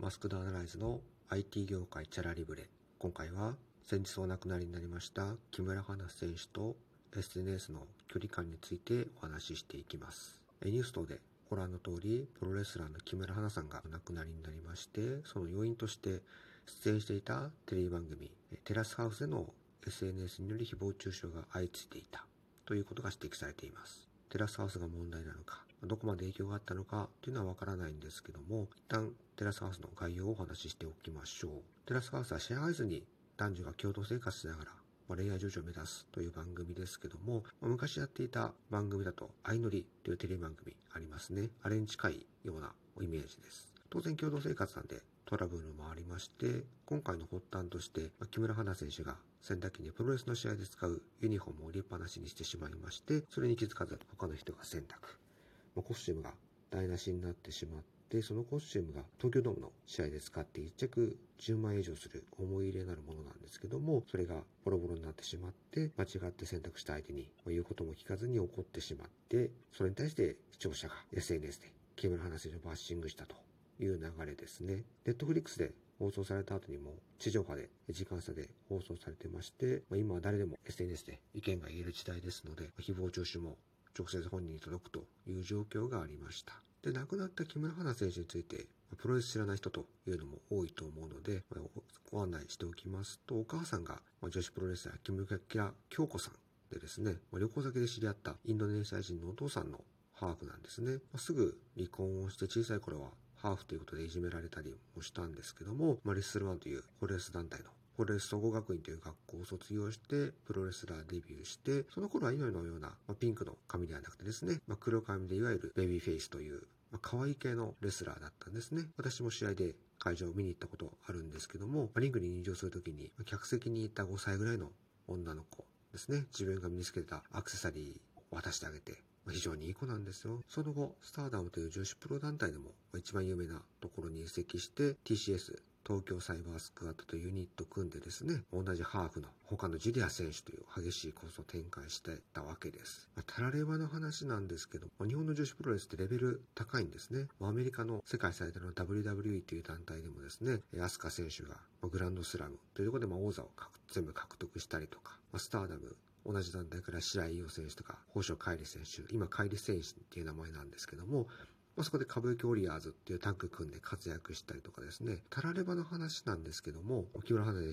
マスクダアナライズの IT 業界チャラリブレ。今回は先日お亡くなりになりました木村花選手と SNS の距離感についてお話ししていきます。ニュース等でご覧の通り、プロレスラーの木村花さんがお亡くなりになりまして、その要因として出演していたテレビ番組、テラスハウスでの SNS により誹謗中傷が相次いでいたということが指摘されています。テラスハウスが問題なのか、どこまで影響があったのかというのはわからないんですけども、一旦テラスハウスの概要をお話ししておきましょう。テラスハウスはシェアハウスに男女が共同生活しながら恋愛上場を目指すという番組ですけども、昔やっていた番組だと、相乗りというテレビ番組ありますね。あれに近いようなイメージです。当然共同生活なんでトラブルもありまして、今回の発端として、木村花選手が洗濯機にプロレスの試合で使うユニフォームを売りっぱなしにしてしまいまして、それに気づかず他の人が洗濯。まあコスチュームが台無しになってしまって、そのコスチュームが東京ドームの試合で使って1着10万円以上する思い入れなるものなんですけども、それがボロボロになってしまって、間違って選択した相手に言うことも聞かずに怒ってしまって、それに対して視聴者が SNS で木村花選手をバッシングしたという流れですね。ネットフリックスで放送された後にも地上波で時間差で放送されてまして、まあ、今は誰でも SNS で意見が言える時代ですので、誹謗中傷も直接本人に届くという状況がありました。で、亡くなった木村花選手について、プロレス知らない人というのも多いと思うので、ご案内しておきますと、お母さんが、女子プロレスラー木村京子さんでですね、旅行先で知り合ったインドネシア人のお父さんのハーフなんですね。すぐ離婚をして小さい頃はハーフということでいじめられたりもしたんですけども、まあ、レッスルワンというプロレス団体のプロレス総合学院という学校を卒業して、プロレスラーデビューして、その頃は今のような、まあ、ピンクの髪ではなくてですね、まあ、黒髪でいわゆるベビーフェイスという、まあ、可愛い系のレスラーだったんですね。私も試合で会場を見に行ったことあるんですけども、リングに入場するときに、客席にいた5歳ぐらいの女の子ですね、自分が身につけたアクセサリーを渡してあげて、非常にいい子なんですよ。その後、スターダムという女子プロ団体でも一番有名なところに移籍して TCS、東京サイバースクワットとユニット組んでですね、同じハーフの他のジュリア選手という激しいコースを展開してたわけです。まあ、タラレバの話なんですけど、日本の女子プロレスってレベル高いんですね。アメリカの世界最大の WWE という団体でもですね、アスカ選手がグランドスラムというところで王座を全部獲得したりとか、スターダム同じ団体から白井伊代選手とか、宝生海里選手、今海里選手っていう名前なんですけども、まあ、そこで歌舞伎オリアーズっていうタッグ組んで活躍したりとかですね、タラレバの話なんですけども、木村花選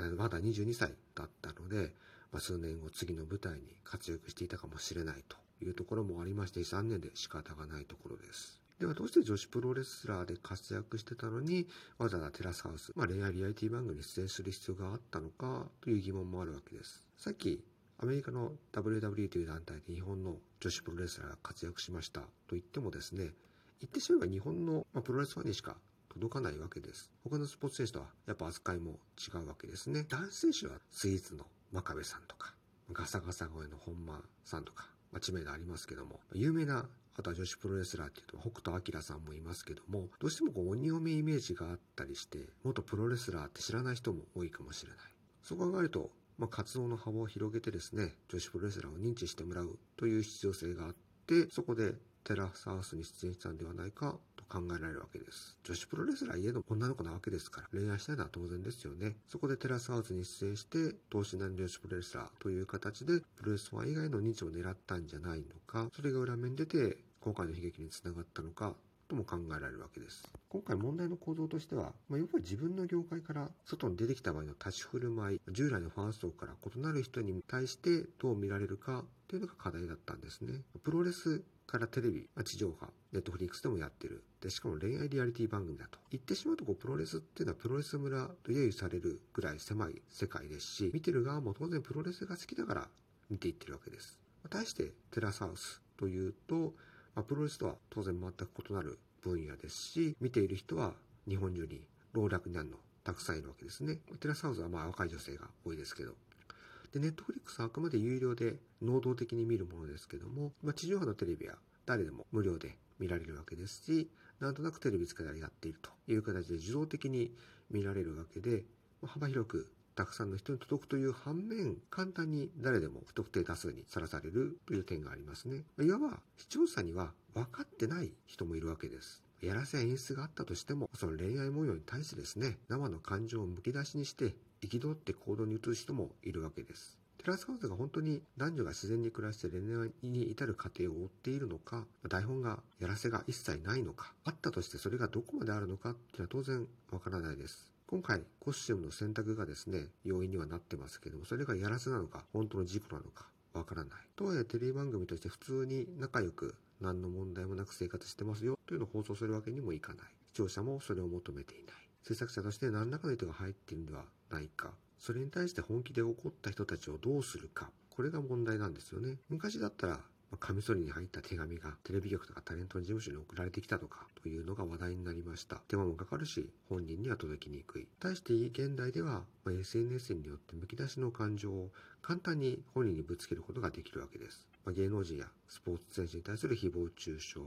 手、まだ22歳だったので、まあ、数年後次の舞台に活躍していたかもしれないというところもありまして、残念で仕方がないところです。ではどうして女子プロレスラーで活躍してたのに、わざわざテラスハウス、まあ、恋愛リアリティ番組に出演する必要があったのかという疑問もあるわけです。さっきアメリカの WW という団体で日本の女子プロレスラーが活躍しましたと言ってもですね、言ってしまえば日本の、まプロレスファンにしか届かないわけです。他のスポーツ選手とはやっぱ扱いも違うわけですね。男子選手はスイーツの真壁さんとか、ガサガサ声の本間さんとか、まあ、知名度ありますけども、有名なあとは女子プロレスラーっていうと北斗晶さんもいますけども、どうしてもこう鬼嫁イメージがあったりして、元プロレスラーって知らない人も多いかもしれない。そう考えると、まあ、活動の幅を広げてですね、女子プロレスラーを認知してもらうという必要性があって、そこでテラスハウスに出演したんではないかと考えられるわけです。女子プロレスラーいえど女の子なわけですから、恋愛したいのは当然ですよね。そこでテラスハウスに出演して、投資男女子プロレスラーという形で、プロレスファン以外の認知を狙ったんじゃないのか、それが裏面出て、今回の悲劇につながったのか、とも考えられるわけです。今回問題の構造としては、まあ、要は自分の業界から外に出てきた場合の立ち振る舞い、従来のファン層から異なる人に対してどう見られるかというのが課題だったんですね。プロレスからテレビ、地上波、ネットフリックスでもやってる。で、しかも恋愛リアリティ番組だと。言ってしまうとこう、プロレスっていうのはプロレス村と揶揄されるぐらい狭い世界ですし、見てる側も当然プロレスが好きだから見ていってるわけです。対してテラスハウスというと、まあ、プロレスとは当然全く異なる分野ですし、見ている人は日本中に老若になるのたくさんいるわけですね。テラスハウスはまあ若い女性が多いですけど。で、ネットフリックスはあくまで有料で能動的に見るものですけども、まあ、地上波のテレビは誰でも無料で見られるわけですし、なんとなくテレビつけたらやっているという形で自動的に見られるわけで、まあ、幅広くたくさんの人に届くという反面、簡単に誰でも不特定多数にさらされるという点がありますね。いわば視聴者には分かってない人もいるわけです。やらせや演出があったとしても、その恋愛模様に対してですね、生の感情をむき出しにして、憤って行動に移す人もいるわけです。テラスハウスが本当に男女が自然に暮らして恋愛に至る過程を追っているのか、台本がやらせが一切ないのか、あったとしてそれがどこまであるのかっていうのは当然わからないです。今回、コスチュームの選択がですね、要因にはなってますけども、それがやらせなのか、本当の事故なのか、わからない。とはいえテレビ番組として普通に仲良く何の問題もなく生活してますよというのを放送するわけにもいかない。視聴者もそれを求めていない。制作者として何らかの意図が入っているのではないか。それに対して本気で怒った人たちをどうするか。これが問題なんですよね。昔だったらまカミソリに入った手紙がテレビ局とかタレントの事務所に送られてきたとかというのが話題になりました。手間もかかるし、本人には届きにくい。対して現代では、ま SNS によってむき出しの感情を簡単に本人にぶつけることができるわけです。ま芸能人やスポーツ選手に対する誹謗中傷、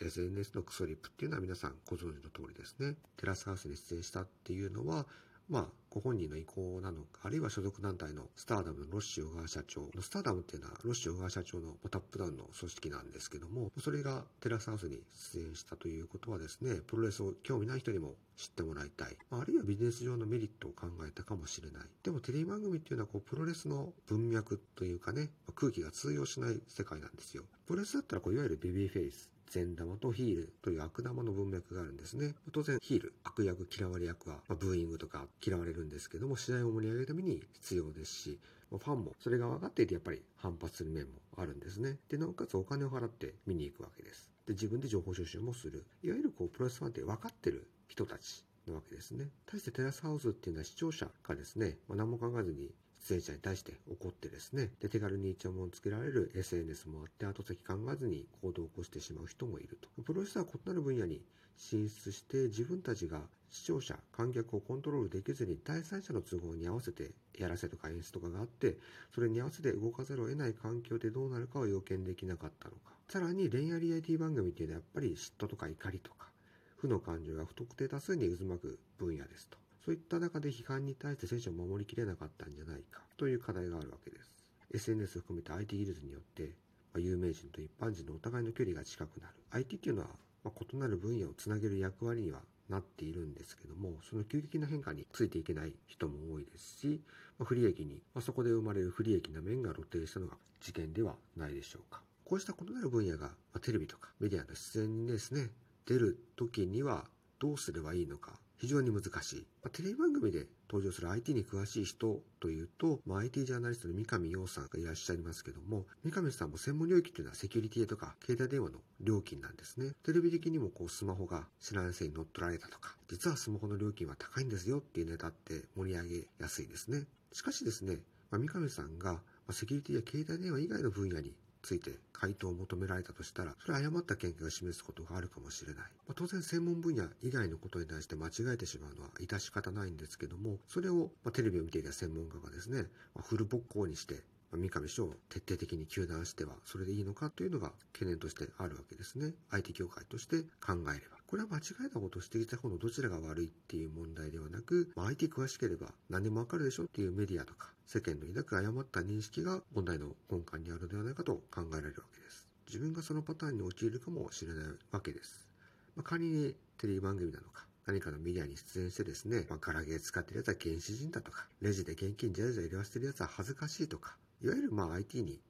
SNS のクソリップっていうのは皆さんご存知の通りですね。テラスハウスに出演したっていうのは、まあ、ご本人の意向なのか、あるいは所属団体のスターダムのロッシー小川社長の、スターダムっていうのはロッシー小川社長のタップダウンの組織なんですけども、それがテラスハウスに出演したということはですね、プロレスを興味ない人にも知ってもらいたい。あるいはビジネス上のメリットを考えたかもしれない。でもテレビ番組っていうのはこうプロレスの文脈というかね、空気が通用しない世界なんですよ。プロレスだったらこういわゆるベビーフェイス、善玉とヒールという悪玉の文脈があるんですね。当然ヒール、悪役、嫌われ役は、まあ、ブーイングとか嫌われるんですけども、試合を盛り上げるために必要ですし、ファンもそれが分かっていてやっぱり反発する面もあるんですね。で、なおかつお金を払って見に行くわけです。で、自分で情報収集もする。いわゆるこう、プロレスファンって分かってる人たちなわけですね。対してテラスハウスっていうのは視聴者がですね、まあ、何も考えずに出演者に対して怒ってですね、で手軽にイチャモンつけられる SNS もあって後先考えずに行動を起こしてしまう人もいると。プロレスは異なる分野に進出して自分たちが視聴者、観客をコントロールできずに第三者の都合に合わせてやらせとか演出とかがあって、それに合わせて動かざるを得ない環境でどうなるかを予見できなかったのか。さらに恋愛リアリティ番組っていうのはやっぱり嫉妬とか怒りとか、負の感情が不特定多数に渦巻く分野ですと。そういった中で批判に対して選手を守りきれなかったんじゃないかという課題があるわけです。SNS を含めた IT 技術によって、まあ、有名人と一般人のお互いの距離が近くなる。IT っていうのは、まあ、異なる分野をつなげる役割にはなっているんですけども、その急激な変化についていけない人も多いですし、まあ、不利益に、まあ、そこで生まれる不利益な面が露呈したのが事件ではないでしょうか。こうした異なる分野が、まあ、テレビとかメディアの出演にですね、出る時にはどうすればいいのか非常に難しい。まあ、テレビ番組で登場する IT に詳しい人というと、まあ、IT ジャーナリストの三上洋さんがいらっしゃいますけども、三上さんも専門領域というのはセキュリティとか携帯電話の料金なんですね。テレビ的にもこうスマホが知らないせに乗っ取られたとか、実はスマホの料金は高いんですよっていうネタって盛り上げやすいですね。しかしですね、まあ、三上さんがセキュリティや携帯電話以外の分野について回答を求められたとしたら、それは誤った見解を示すことがあるかもしれない。まあ、当然専門分野以外のことに対して間違えてしまうのは致し方ないんですけども、それを、まあ、テレビを見ていた専門家がですね、まあ、フルボッコにして、三上氏を徹底的に糾弾してはそれでいいのかというのが懸念としてあるわけですね。IT 業界として考えれば。これは間違えたことをしてきた方のどちらが悪いっていう問題ではなく、まあ、IT 詳しければ何でもわかるでしょっていうメディアとか世間の抱く誤った認識が問題の根幹にあるのではないかと考えられるわけです。自分がそのパターンに陥るかもしれないわけです。まあ、仮にテレビ番組なのか、何かのメディアに出演してですね、まあ、ガラゲー使ってるやつは原始人だとか、レジで現金じゃじゃ入れわせてるやつは恥ずかしいとか、いわゆるまあ IT に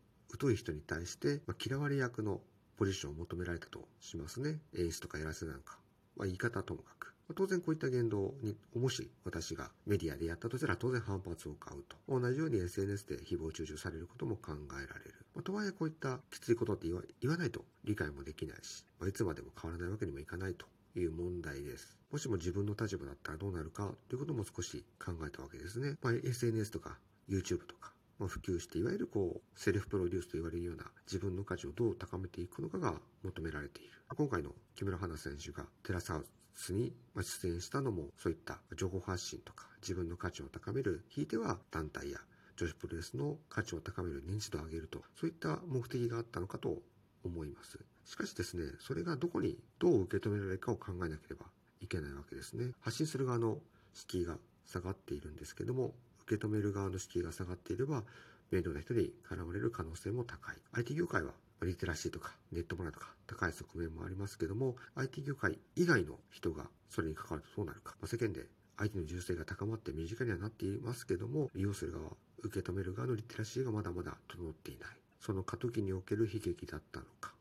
疎い人に対して、まあ嫌われ役のポジションを求められたとしますね。演出とかやらせなんか。まあ、言い方ともかく。当然こういった言動に、もし私がメディアでやったとしたら当然反発を買うと。同じように SNS で誹謗中傷されることも考えられる。まあ、とはいえこういったきついことって言わ言わないと理解もできないし、まあ、いつまでも変わらないわけにもいかないという問題です。もしも自分の立場だったらどうなるかということも少し考えたわけですね。まあ、SNS とか YouTube とか普及して、いわゆるこう、セルフプロデュースと言われるような自分の価値をどう高めていくのかが求められている。今回の木村花選手がテラスハウスに出演したのも、そういった情報発信とか自分の価値を高める、ひいては団体や女子プロレスの価値を高める認知度を上げると、そういった目的があったのかと思います。しかしですね、それがどこにどう受け止められるかを考えなければいけないわけですね。発信する側の敷居が下がっているんですけども、受け止める側の敷居が下がっていれば、面倒な人に絡まれる可能性も高い。IT 業界はリテラシーとかネットマナーとか高い側面もありますけども、IT 業界以外の人がそれに関わるとどうなるか。まあ、世間で IT の重視が高まって身近にはなっていますけども、利用する側、受け止める側のリテラシーがまだまだ整っていない。その過渡期における悲劇だったのか。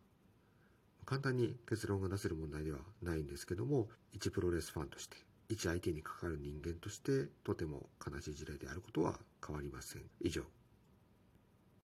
簡単に結論が出せる問題ではないんですけども、一プロレスファンとして、一 IT に関わる人間として、とても悲しい事例であることは変わりません。以上、